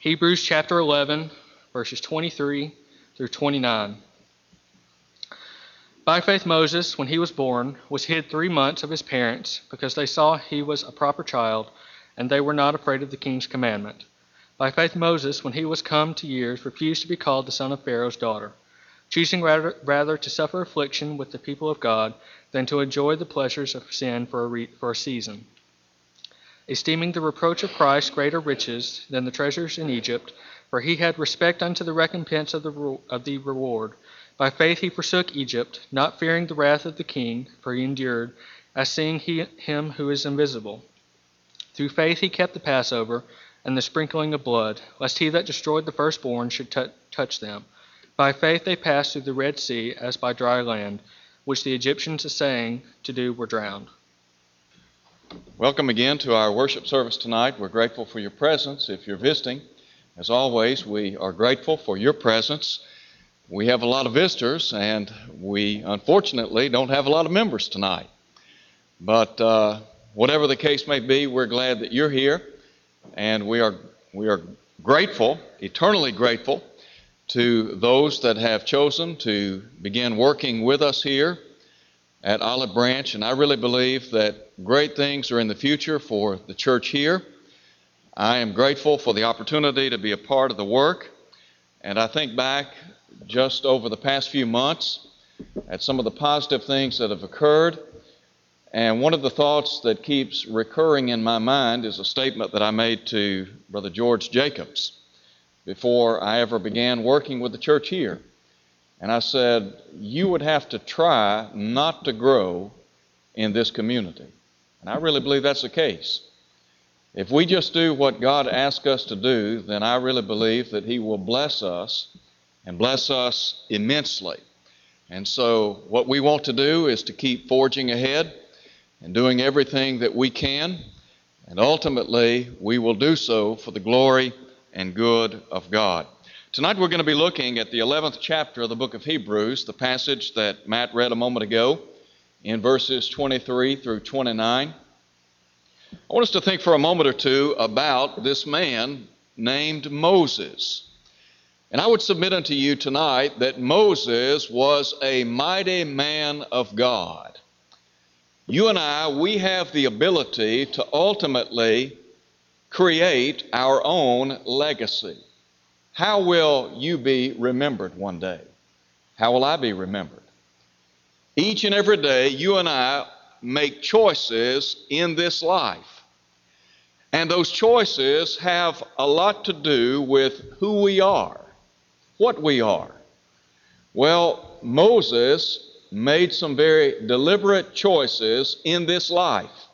Hebrews chapter 11, verses 23 through 29. By faith, Moses, when he was born, was hid three months of his parents because they saw he was a proper child, and they were not afraid of the king's commandment. By faith, Moses, when he was come to years, refused to be called the son of Pharaoh's daughter, choosing rather, rather to suffer affliction with the people of God than to enjoy the pleasures of sin for a, re, for a season. Esteeming the reproach of Christ greater riches than the treasures in Egypt, for he had respect unto the recompense of the, of the reward. By faith he forsook Egypt, not fearing the wrath of the king, for he endured, as seeing he, him who is invisible. Through faith he kept the Passover and the sprinkling of blood, lest he that destroyed the firstborn should t- touch them. By faith they passed through the Red Sea as by dry land, which the Egyptians essaying to do were drowned. Welcome again to our worship service tonight. We're grateful for your presence. If you're visiting, as always, we are grateful for your presence. We have a lot of visitors, and we unfortunately don't have a lot of members tonight. But uh, whatever the case may be, we're glad that you're here, and we are, we are grateful, eternally grateful, to those that have chosen to begin working with us here at Olive Branch. And I really believe that great things are in the future for the church here. I am grateful for the opportunity to be a part of the work. And I think back just over the past few months at some of the positive things that have occurred. And one of the thoughts that keeps recurring in my mind is a statement that I made to Brother George Jacobs before I ever began working with the church here. And I said, You would have to try not to grow in this community. And I really believe that's the case. If we just do what God asks us to do, then I really believe that He will bless us and bless us immensely. And so, what we want to do is to keep forging ahead and doing everything that we can, and ultimately, we will do so for the glory and good of God. Tonight, we're going to be looking at the 11th chapter of the book of Hebrews, the passage that Matt read a moment ago in verses 23 through 29. I want us to think for a moment or two about this man named Moses. And I would submit unto you tonight that Moses was a mighty man of God. You and I, we have the ability to ultimately create our own legacy. How will you be remembered one day? How will I be remembered? Each and every day, you and I make choices in this life. And those choices have a lot to do with who we are what we are? Well, Moses made some very deliberate choices in this life.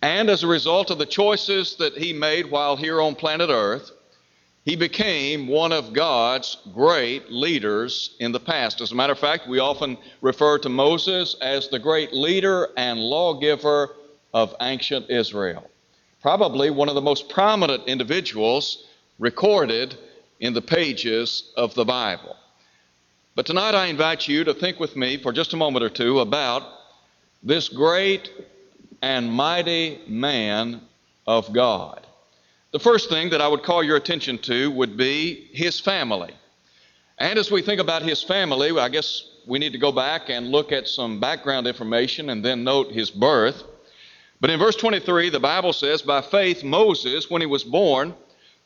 And as a result of the choices that he made while here on planet Earth, he became one of God's great leaders in the past. As a matter of fact, we often refer to Moses as the great leader and lawgiver of ancient Israel. Probably one of the most prominent individuals recorded in the pages of the Bible. But tonight I invite you to think with me for just a moment or two about this great and mighty man of God. The first thing that I would call your attention to would be his family. And as we think about his family, I guess we need to go back and look at some background information and then note his birth. But in verse 23, the Bible says, By faith, Moses, when he was born,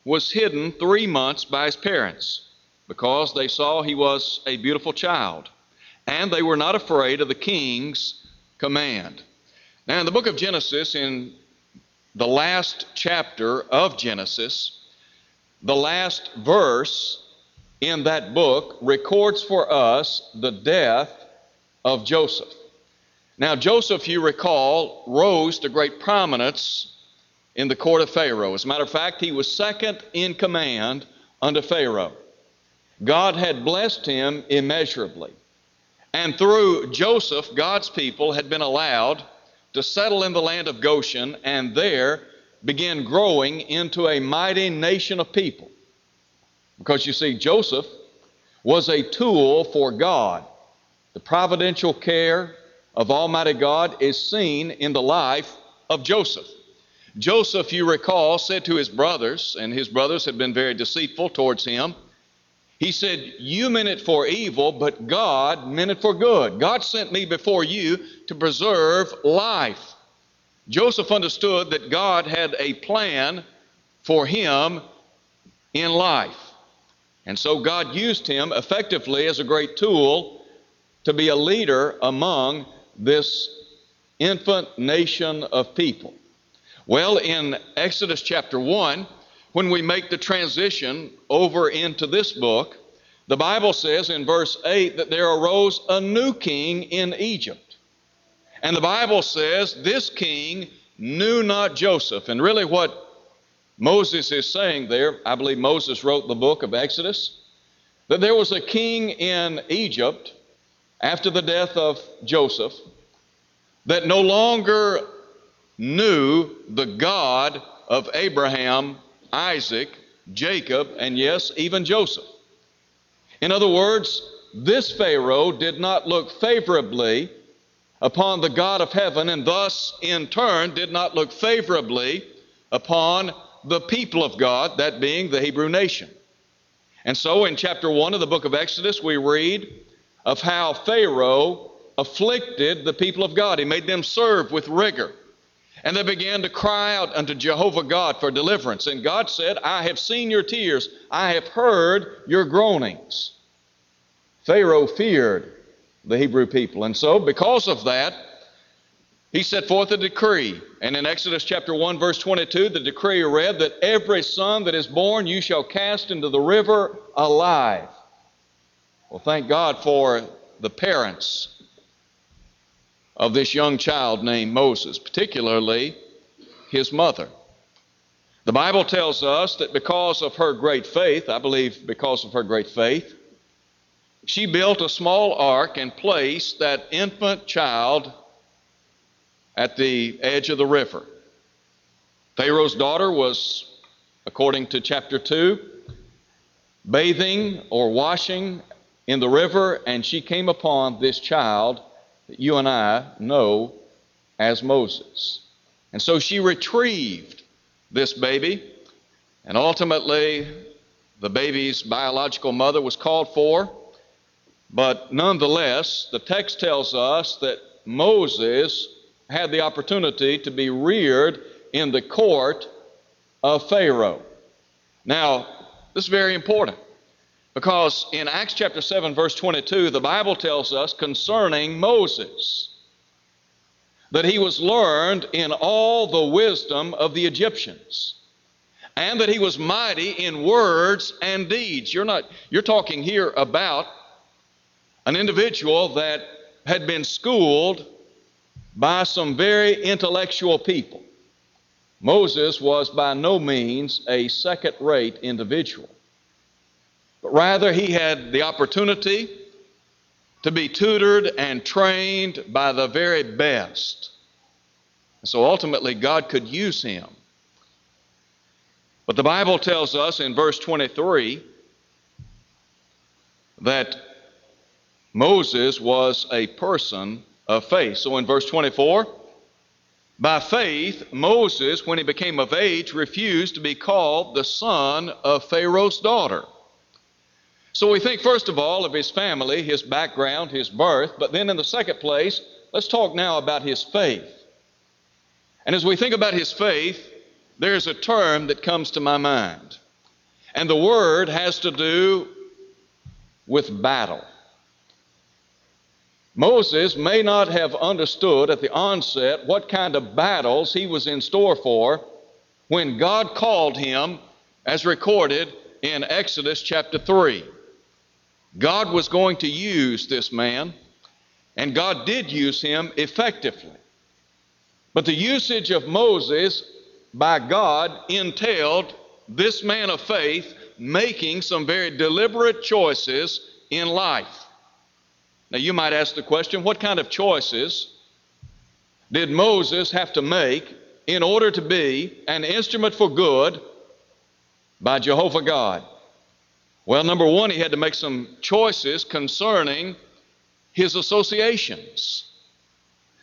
was hidden three months by his parents because they saw he was a beautiful child, and they were not afraid of the king's command. Now, in the book of Genesis, in the last chapter of Genesis, the last verse in that book records for us the death of Joseph. Now, Joseph, you recall, rose to great prominence in the court of Pharaoh. As a matter of fact, he was second in command under Pharaoh. God had blessed him immeasurably. And through Joseph, God's people had been allowed to settle in the land of Goshen and there begin growing into a mighty nation of people. Because you see, Joseph was a tool for God. The providential care of Almighty God is seen in the life of Joseph. Joseph, you recall, said to his brothers, and his brothers had been very deceitful towards him. He said, You meant it for evil, but God meant it for good. God sent me before you to preserve life. Joseph understood that God had a plan for him in life. And so God used him effectively as a great tool to be a leader among this infant nation of people. Well, in Exodus chapter 1, when we make the transition over into this book, the Bible says in verse 8 that there arose a new king in Egypt. And the Bible says this king knew not Joseph. And really, what Moses is saying there, I believe Moses wrote the book of Exodus, that there was a king in Egypt after the death of Joseph that no longer knew the God of Abraham, Isaac, Jacob, and yes, even Joseph. In other words, this Pharaoh did not look favorably upon the God of heaven, and thus, in turn, did not look favorably upon the people of God, that being the Hebrew nation. And so, in chapter 1 of the book of Exodus, we read of how Pharaoh afflicted the people of God. He made them serve with rigor. And they began to cry out unto Jehovah God for deliverance. And God said, I have seen your tears, I have heard your groanings. Pharaoh feared the Hebrew people. And so, because of that, he set forth a decree. And in Exodus chapter 1, verse 22, the decree read that every son that is born you shall cast into the river alive. Well, thank God for the parents of this young child named Moses, particularly his mother. The Bible tells us that because of her great faith, I believe because of her great faith, she built a small ark and placed that infant child at the edge of the river. Pharaoh's daughter was, according to chapter 2, bathing or washing in the river, and she came upon this child that you and I know as Moses. And so she retrieved this baby, and ultimately the baby's biological mother was called for. But nonetheless, the text tells us that Moses had the opportunity to be reared in the court of Pharaoh. Now, this is very important. Because in Acts chapter 7, verse 22, the Bible tells us concerning Moses that he was learned in all the wisdom of the Egyptians and that he was mighty in words and deeds. You're not you're talking here about an individual that had been schooled by some very intellectual people. Moses was by no means a second rate individual but rather he had the opportunity to be tutored and trained by the very best. And So ultimately, God could use him. But the Bible tells us in verse 23 that Moses was a person of faith. So in verse 24, by faith, Moses, when he became of age, refused to be called the son of Pharaoh's daughter. So we think, first of all, of his family, his background, his birth, but then in the second place, let's talk now about his faith. And as we think about his faith, there's a term that comes to my mind. And the word has to do with battle. Moses may not have understood at the onset what kind of battles he was in store for when God called him, as recorded in Exodus chapter 3. God was going to use this man, and God did use him effectively. But the usage of Moses by God entailed this man of faith making some very deliberate choices in life. Now, you might ask the question what kind of choices did Moses have to make in order to be an instrument for good by Jehovah God? Well, number one, he had to make some choices concerning his associations.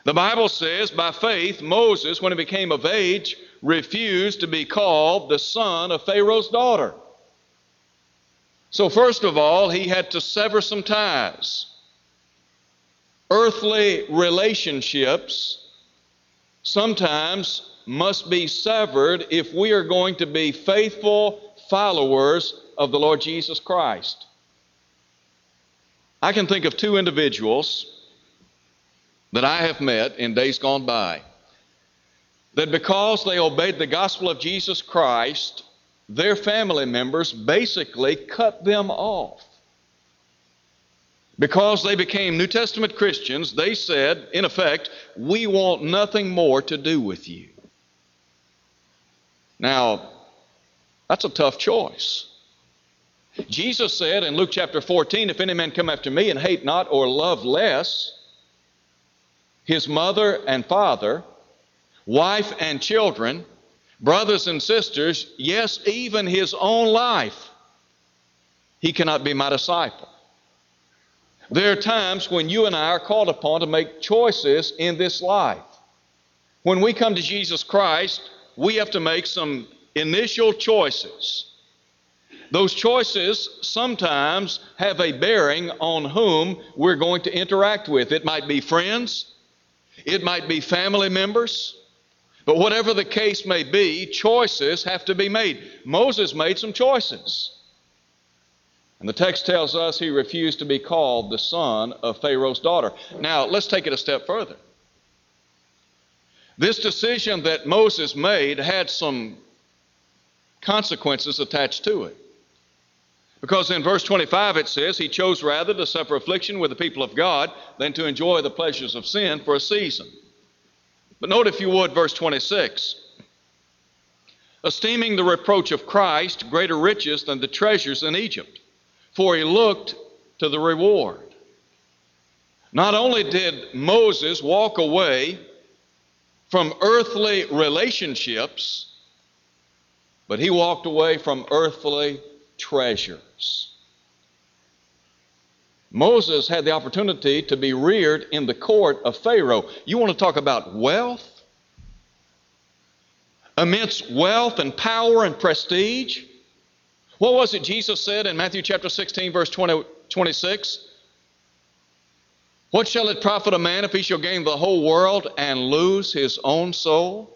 The Bible says, by faith, Moses, when he became of age, refused to be called the son of Pharaoh's daughter. So, first of all, he had to sever some ties. Earthly relationships sometimes must be severed if we are going to be faithful followers of the Lord Jesus Christ. I can think of two individuals that I have met in days gone by that because they obeyed the gospel of Jesus Christ, their family members basically cut them off. Because they became New Testament Christians, they said, in effect, we want nothing more to do with you. Now, that's a tough choice. Jesus said in Luke chapter 14, If any man come after me and hate not or love less his mother and father, wife and children, brothers and sisters, yes, even his own life, he cannot be my disciple. There are times when you and I are called upon to make choices in this life. When we come to Jesus Christ, we have to make some initial choices. Those choices sometimes have a bearing on whom we're going to interact with. It might be friends, it might be family members, but whatever the case may be, choices have to be made. Moses made some choices. And the text tells us he refused to be called the son of Pharaoh's daughter. Now, let's take it a step further. This decision that Moses made had some consequences attached to it. Because in verse 25 it says, He chose rather to suffer affliction with the people of God than to enjoy the pleasures of sin for a season. But note, if you would, verse 26 esteeming the reproach of Christ greater riches than the treasures in Egypt, for he looked to the reward. Not only did Moses walk away from earthly relationships, but he walked away from earthly treasures. Moses had the opportunity to be reared in the court of Pharaoh. You want to talk about wealth? Immense wealth and power and prestige. What was it Jesus said in Matthew chapter 16, verse 20, 26? What shall it profit a man if he shall gain the whole world and lose his own soul?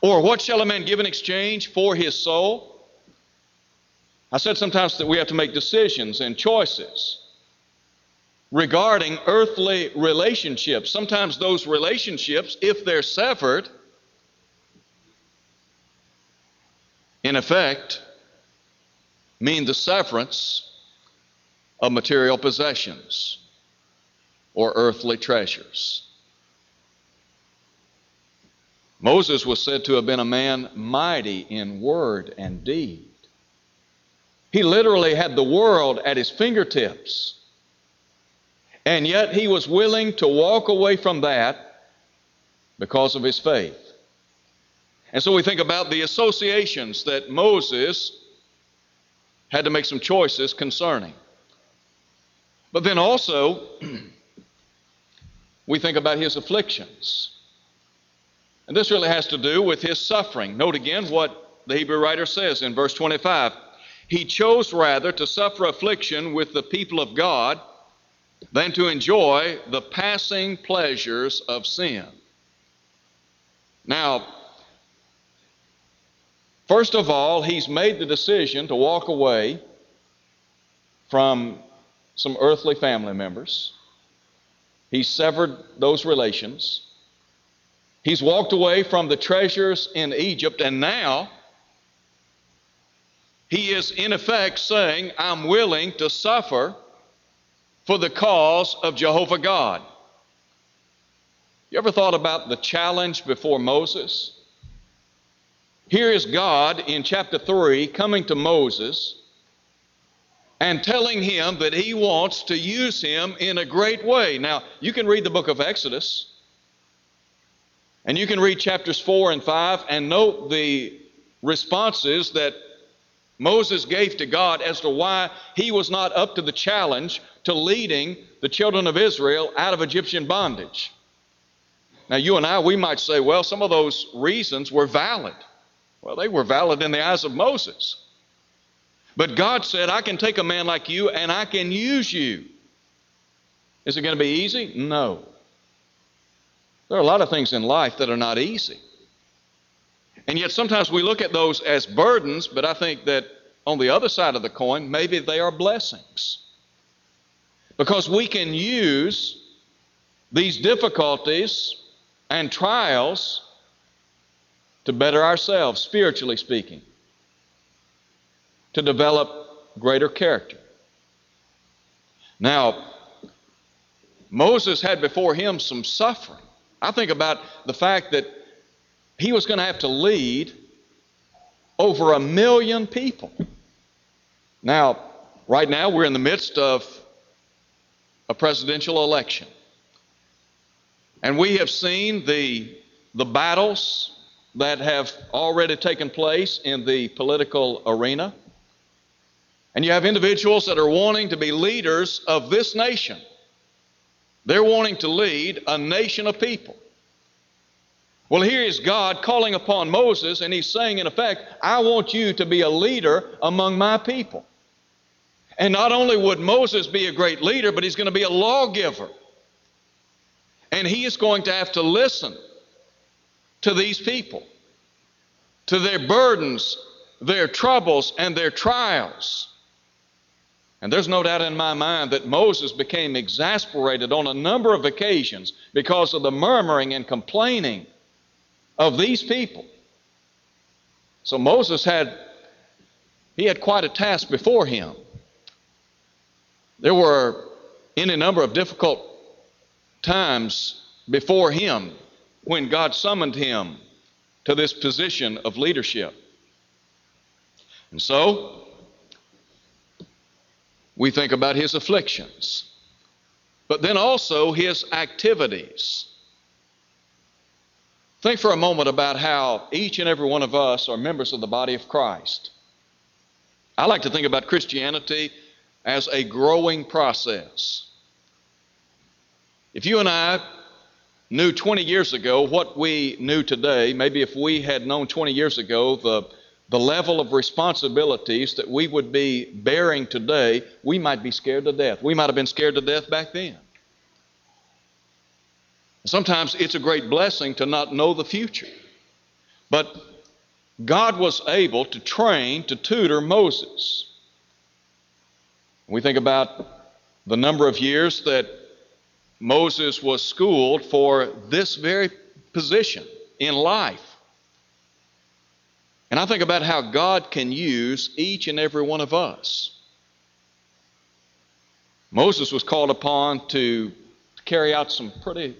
Or what shall a man give in exchange for his soul? I said sometimes that we have to make decisions and choices regarding earthly relationships. Sometimes those relationships, if they're severed, in effect, mean the severance of material possessions or earthly treasures. Moses was said to have been a man mighty in word and deed. He literally had the world at his fingertips. And yet he was willing to walk away from that because of his faith. And so we think about the associations that Moses had to make some choices concerning. But then also, we think about his afflictions. And this really has to do with his suffering. Note again what the Hebrew writer says in verse 25 he chose rather to suffer affliction with the people of God than to enjoy the passing pleasures of sin. Now, first of all, he's made the decision to walk away from some earthly family members. He severed those relations. He's walked away from the treasures in Egypt, and now he is, in effect, saying, I'm willing to suffer for the cause of Jehovah God. You ever thought about the challenge before Moses? Here is God in chapter 3 coming to Moses and telling him that he wants to use him in a great way. Now, you can read the book of Exodus, and you can read chapters 4 and 5 and note the responses that Moses gave to God as to why he was not up to the challenge to leading the children of Israel out of Egyptian bondage. Now, you and I, we might say, well, some of those reasons were valid. Well, they were valid in the eyes of Moses. But God said, I can take a man like you and I can use you. Is it going to be easy? No. There are a lot of things in life that are not easy. And yet sometimes we look at those as burdens, but I think that on the other side of the coin, maybe they are blessings. Because we can use these difficulties and trials to better ourselves, spiritually speaking, to develop greater character. Now, Moses had before him some suffering. I think about the fact that he was going to have to lead over a million people. Now, right now, we're in the midst of a presidential election. And we have seen the, the battles that have already taken place in the political arena. And you have individuals that are wanting to be leaders of this nation. They're wanting to lead a nation of people. Well, here is God calling upon Moses, and he's saying, in effect, I want you to be a leader among my people. And not only would Moses be a great leader, but he's going to be a lawgiver. And he is going to have to listen to these people, to their burdens, their troubles, and their trials. And there's no doubt in my mind that Moses became exasperated on a number of occasions because of the murmuring and complaining of these people. So Moses had he had quite a task before him. There were any number of difficult times before him when God summoned him to this position of leadership. And so, we think about his afflictions, but then also his activities. Think for a moment about how each and every one of us are members of the body of Christ. I like to think about Christianity as a growing process. If you and I knew 20 years ago what we knew today, maybe if we had known 20 years ago the, the level of responsibilities that we would be bearing today, we might be scared to death. We might have been scared to death back then. Sometimes it's a great blessing to not know the future. But God was able to train, to tutor Moses. We think about the number of years that Moses was schooled for this very position in life. And I think about how God can use each and every one of us. Moses was called upon to carry out some pretty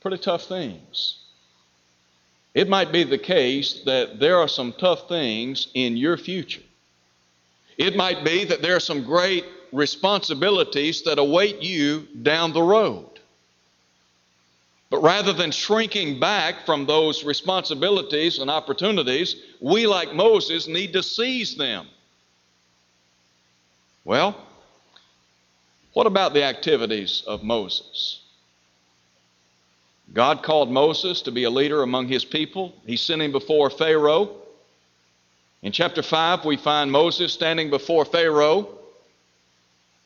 pretty tough things. It might be the case that there are some tough things in your future. It might be that there are some great responsibilities that await you down the road. But rather than shrinking back from those responsibilities and opportunities, we, like Moses, need to seize them. Well, what about the activities of Moses? God called Moses to be a leader among his people. He sent him before Pharaoh. In chapter 5, we find Moses standing before Pharaoh,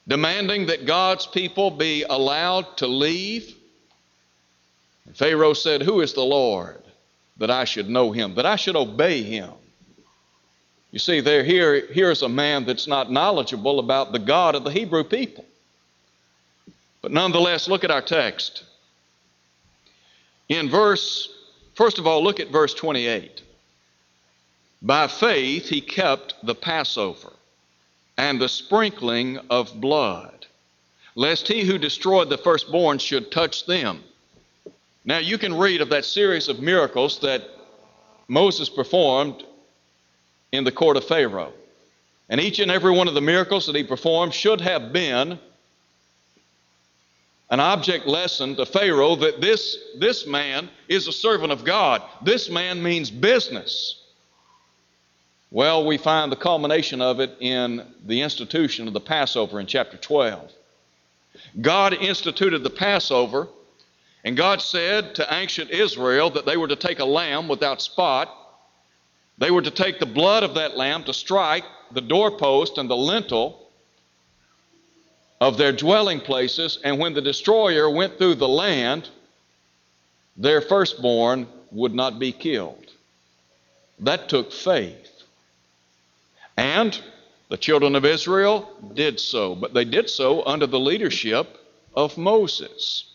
demanding that God's people be allowed to leave. And Pharaoh said, Who is the Lord that I should know him, that I should obey him? You see, there, here, here's a man that's not knowledgeable about the God of the Hebrew people. But nonetheless, look at our text. In verse, first of all, look at verse 28. By faith he kept the Passover and the sprinkling of blood, lest he who destroyed the firstborn should touch them. Now you can read of that series of miracles that Moses performed in the court of Pharaoh. And each and every one of the miracles that he performed should have been an object lesson to Pharaoh that this, this man is a servant of God. This man means business. Well, we find the culmination of it in the institution of the Passover in chapter 12. God instituted the Passover, And God said to ancient Israel that they were to take a lamb without spot. They were to take the blood of that lamb to strike the doorpost and the lintel of their dwelling places, and when the destroyer went through the land, their firstborn would not be killed. That took faith. And the children of Israel did so, but they did so under the leadership of Moses.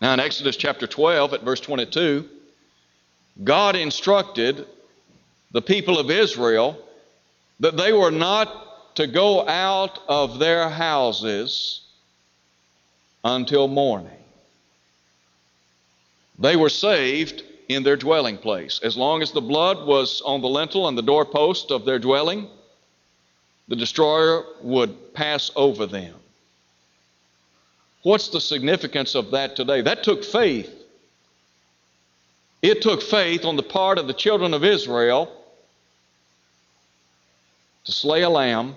Now, in Exodus chapter 12, at verse 22, God instructed the people of Israel that they were not to go out of their houses until morning. They were saved in their dwelling place. As long as the blood was on the lintel and the doorpost of their dwelling, the destroyer would pass over them. What's the significance of that today? That took faith. It took faith on the part of the children of Israel to slay a lamb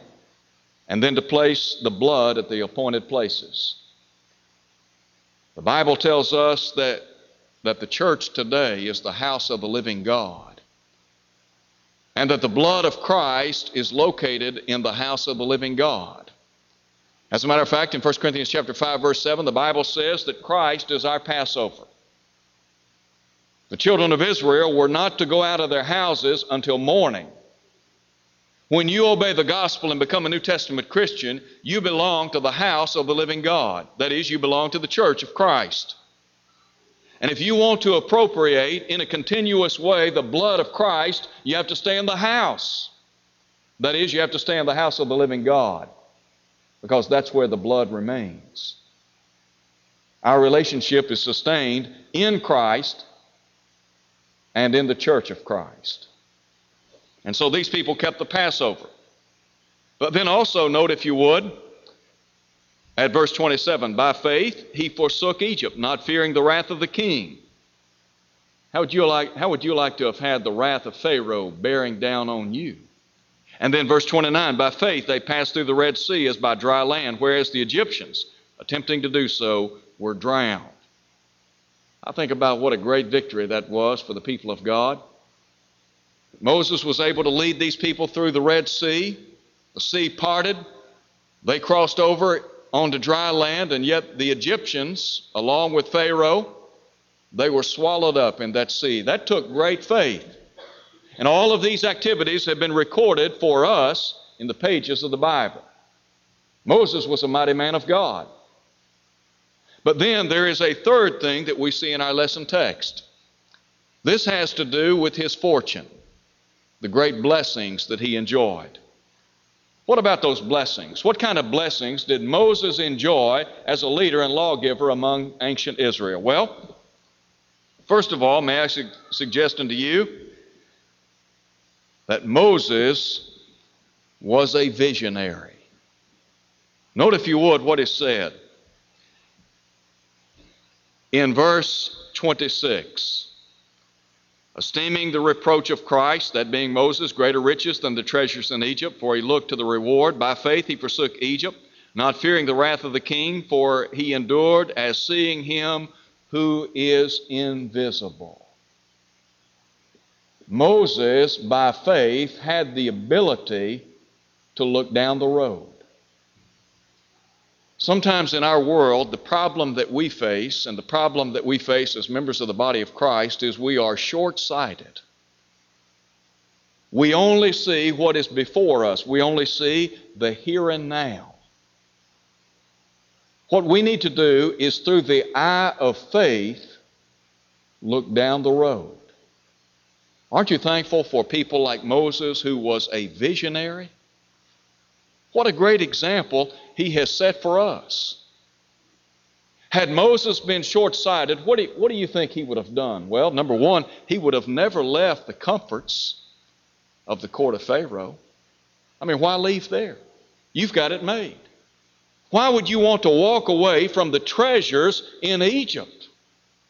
and then to place the blood at the appointed places. The Bible tells us that, that the church today is the house of the living God and that the blood of Christ is located in the house of the living God. As a matter of fact, in 1 Corinthians chapter 5 verse 7, the Bible says that Christ is our Passover. The children of Israel were not to go out of their houses until morning. When you obey the gospel and become a New Testament Christian, you belong to the house of the living God. That is, you belong to the church of Christ. And if you want to appropriate in a continuous way the blood of Christ, you have to stay in the house. That is, you have to stay in the house of the living God because that's where the blood remains. Our relationship is sustained in Christ and in the church of Christ. And so these people kept the Passover. But then also note, if you would, at verse 27 by faith he forsook Egypt, not fearing the wrath of the king. How would you like, how would you like to have had the wrath of Pharaoh bearing down on you? And then verse 29 by faith they passed through the Red Sea as by dry land, whereas the Egyptians, attempting to do so, were drowned. I think about what a great victory that was for the people of God. Moses was able to lead these people through the Red Sea. The sea parted. They crossed over onto dry land, and yet the Egyptians, along with Pharaoh, they were swallowed up in that sea. That took great faith. And all of these activities have been recorded for us in the pages of the Bible. Moses was a mighty man of God. But then there is a third thing that we see in our lesson text. This has to do with his fortune, the great blessings that he enjoyed. What about those blessings? What kind of blessings did Moses enjoy as a leader and lawgiver among ancient Israel? Well, first of all, may I su- suggest unto you that Moses was a visionary. Note, if you would, what is said. In verse 26, esteeming the reproach of Christ, that being Moses, greater riches than the treasures in Egypt, for he looked to the reward. By faith he forsook Egypt, not fearing the wrath of the king, for he endured as seeing him who is invisible. Moses, by faith, had the ability to look down the road. Sometimes in our world, the problem that we face, and the problem that we face as members of the body of Christ, is we are short sighted. We only see what is before us, we only see the here and now. What we need to do is, through the eye of faith, look down the road. Aren't you thankful for people like Moses, who was a visionary? What a great example he has set for us. Had Moses been short sighted, what, what do, you think he would have done? Well, number one, he would have never left the comforts of the court of Pharaoh. I mean, why leave there? You've got it made. Why would you want to walk away from the treasures in Egypt?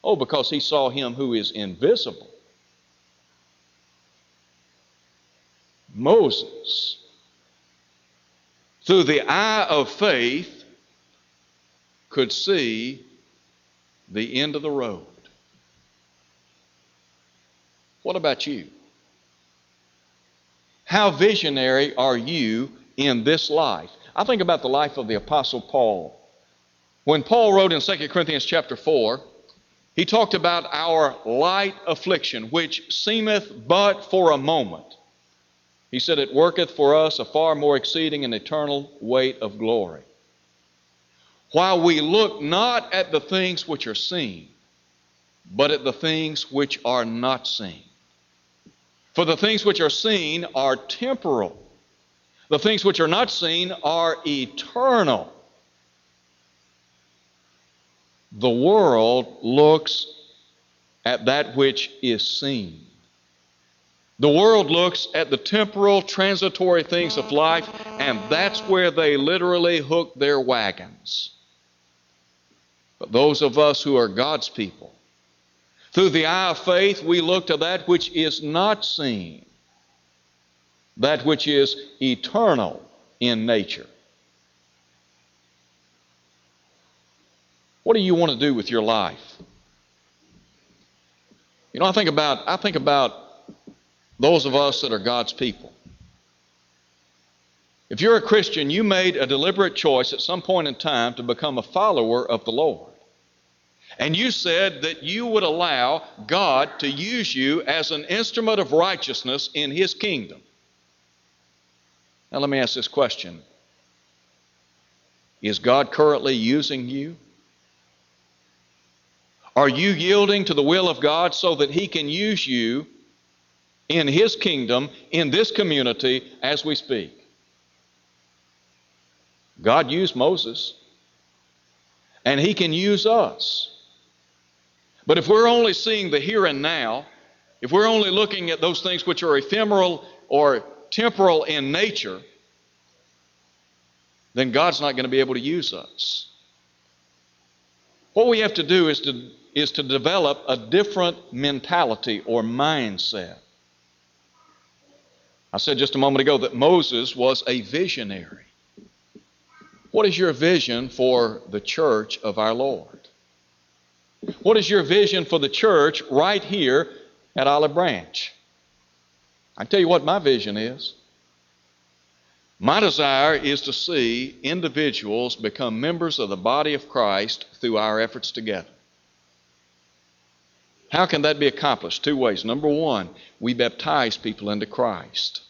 Oh, because he saw him who is invisible. Moses, through the eye of faith, could see the end of the road. What about you? How visionary are you in this life? I think about the life of the Apostle Paul. When Paul wrote in 2 Corinthians chapter 4, he talked about our light affliction, which seemeth but for a moment. He said, It worketh for us a far more exceeding and eternal weight of glory. While we look not at the things which are seen, but at the things which are not seen. For the things which are seen are temporal, the things which are not seen are eternal. The world looks at that which is seen. The world looks at the temporal, transitory things of life, and that's where they literally hook their wagons. But those of us who are God's people, through the eye of faith, we look to that which is not seen, that which is eternal in nature. What do you want to do with your life? You know, I think about I think about those of us that are God's people. If you're a Christian, you made a deliberate choice at some point in time to become a follower of the Lord. And you said that you would allow God to use you as an instrument of righteousness in His kingdom. Now, let me ask this question Is God currently using you? Are you yielding to the will of God so that He can use you in His kingdom, in this community, as we speak? God used Moses, and He can use us. But if we're only seeing the here and now, if we're only looking at those things which are ephemeral or temporal in nature, then God's not going to be able to use us. What we have to do is to, is to develop a different mentality or mindset. I said just a moment ago that Moses was a visionary. What is your vision for the church of our Lord? What is your vision for the church right here at Olive Branch? I tell you what my vision is. My desire is to see individuals become members of the body of Christ through our efforts together. How can that be accomplished? Two ways. Number one, we baptize people into Christ.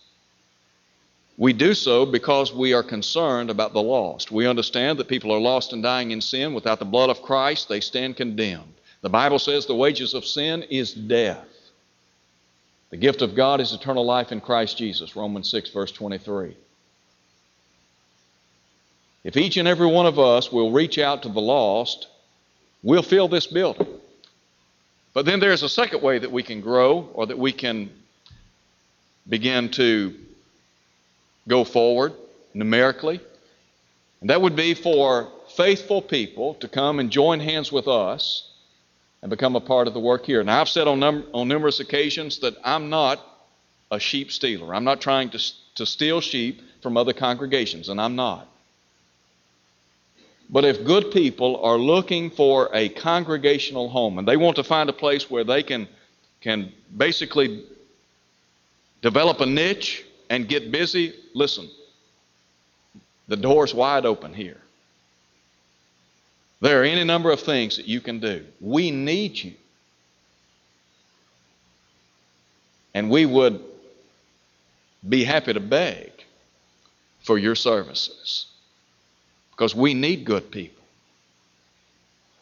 We do so because we are concerned about the lost. We understand that people are lost and dying in sin. Without the blood of Christ, they stand condemned. The Bible says the wages of sin is death. The gift of God is eternal life in Christ Jesus, Romans 6, verse 23. If each and every one of us will reach out to the lost, we'll fill this building. But then there's a second way that we can grow or that we can begin to go forward numerically. And that would be for faithful people to come and join hands with us and become a part of the work here. Now, I've said on, num- on numerous occasions that I'm not a sheep stealer. I'm not trying to, to steal sheep from other congregations, and I'm not. But if good people are looking for a congregational home and they want to find a place where they can, can basically develop a niche and get busy, listen, the door's wide open here. There are any number of things that you can do. We need you. And we would be happy to beg for your services because we need good people.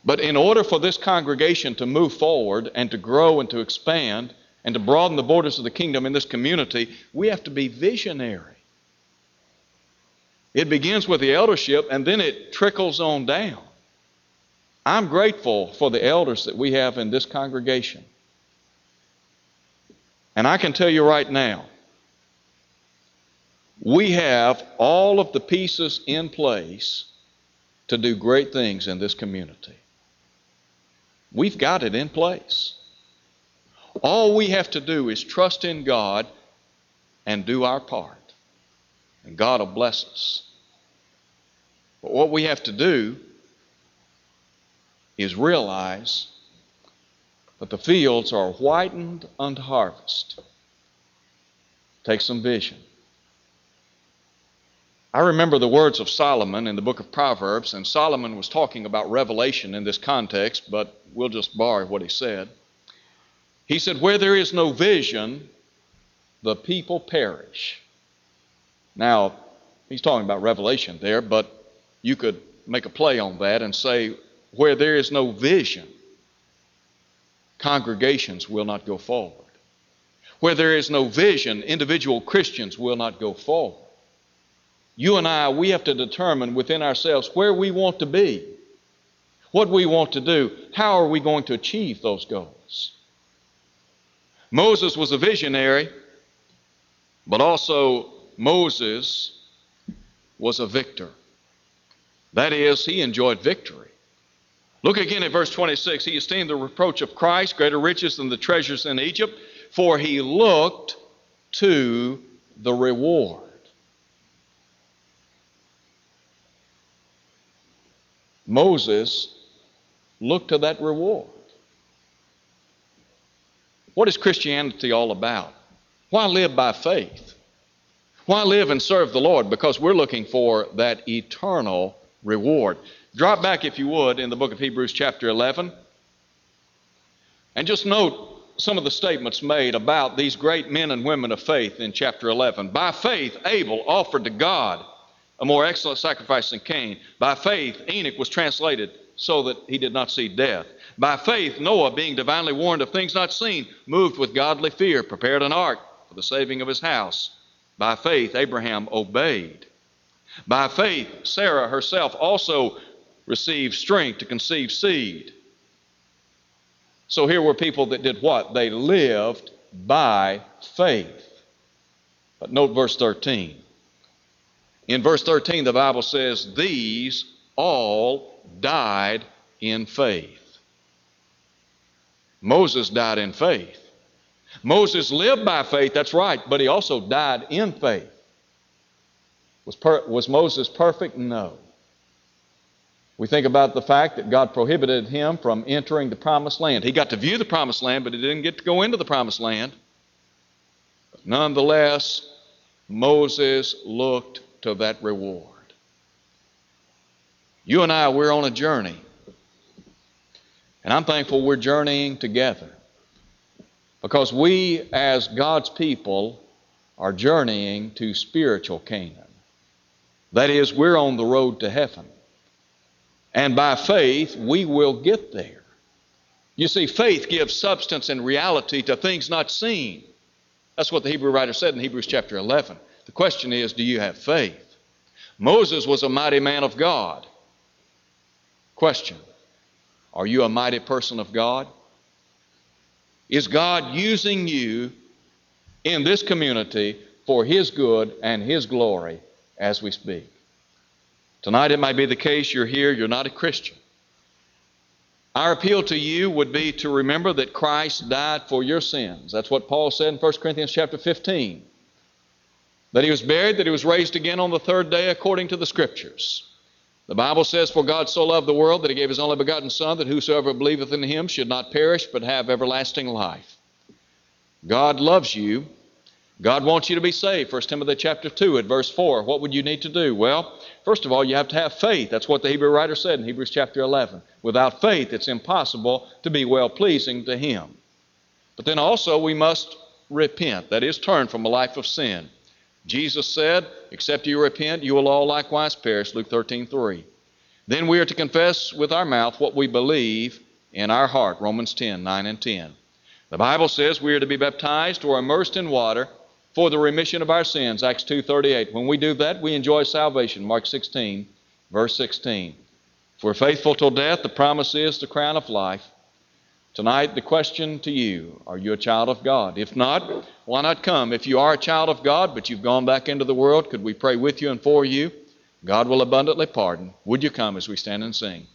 But in order for this congregation to move forward and to grow and to expand, and to broaden the borders of the kingdom in this community, we have to be visionary. It begins with the eldership and then it trickles on down. I'm grateful for the elders that we have in this congregation. And I can tell you right now, we have all of the pieces in place to do great things in this community. We've got it in place. All we have to do is trust in God and do our part. And God will bless us. But what we have to do is realize that the fields are whitened unto harvest. Take some vision. I remember the words of Solomon in the book of Proverbs, and Solomon was talking about revelation in this context, but we'll just borrow what he said. He said, Where there is no vision, the people perish. Now, he's talking about revelation there, but you could make a play on that and say, Where there is no vision, congregations will not go forward. Where there is no vision, individual Christians will not go forward you and I, we have to determine within ourselves where we want to be, what we want to do, how are we going to achieve those goals. Moses was a visionary, but also Moses was a victor. That is, he enjoyed victory. Look again at verse 26. He esteemed the reproach of Christ greater riches than the treasures in Egypt, for he looked to the reward. Moses looked to that reward. What is Christianity all about? Why live by faith? Why live and serve the Lord? Because we're looking for that eternal reward. Drop back, if you would, in the book of Hebrews, chapter 11, and just note some of the statements made about these great men and women of faith in chapter 11. By faith, Abel offered to God a more excellent sacrifice than Cain. By faith, Enoch was translated so that he did not see death. By faith, Noah, being divinely warned of things not seen, moved with godly fear, prepared an ark for the saving of his house. By faith, Abraham obeyed. By faith, Sarah herself also received strength to conceive seed. So here were people that did what? They lived by faith. But note verse 13. In verse 13, the Bible says, These all died in faith. Moses died in faith. Moses lived by faith, that's right, but he also died in faith. Was, per, was Moses perfect? No. We think about the fact that God prohibited him from entering the promised land. He got to view the promised land, but he didn't get to go into the promised land. But nonetheless, Moses looked to that reward. You and I, we're on a journey. And I'm thankful we're journeying together. Because we, as God's people, are journeying to spiritual Canaan. That is, we're on the road to heaven. And by faith, we will get there. You see, faith gives substance and reality to things not seen. That's what the Hebrew writer said in Hebrews chapter 11. The question is do you have faith? Moses was a mighty man of God. Question Are you a mighty person of God? Is God using you in this community for His good and His glory as we speak? Tonight it might be the case you're here, you're not a Christian. Our appeal to you would be to remember that Christ died for your sins. That's what Paul said in 1 Corinthians chapter 15 that he was buried, that he was raised again on the third day according to the Scriptures. The Bible says, For God so loved the world that he gave his only begotten Son, that whosoever believeth in him should not perish, but have everlasting life. God loves you. God wants you to be saved. 1 Timothy chapter 2 at verse 4. What would you need to do? Well, first of all, you have to have faith. That's what the Hebrew writer said in Hebrews chapter 11. Without faith, it's impossible to be well pleasing to him. But then also, we must repent. That is, turn from a life of sin. Jesus said, Except you repent, you will all likewise perish. Luke 13, 3. Then we are to confess with our mouth what we believe in our heart. Romans 10, 9 and 10. The Bible says we are to be baptized or immersed in water for the remission of our sins. Acts 2.38. When we do that, we enjoy salvation. Mark 16, verse 16. If we're faithful till death, the promise is the crown of life. Tonight, the question to you are you a child of God? If not, why not come? If you are a child of God, but you've gone back into the world, could we pray with you and for you? God will abundantly pardon. Would you come as we stand and sing?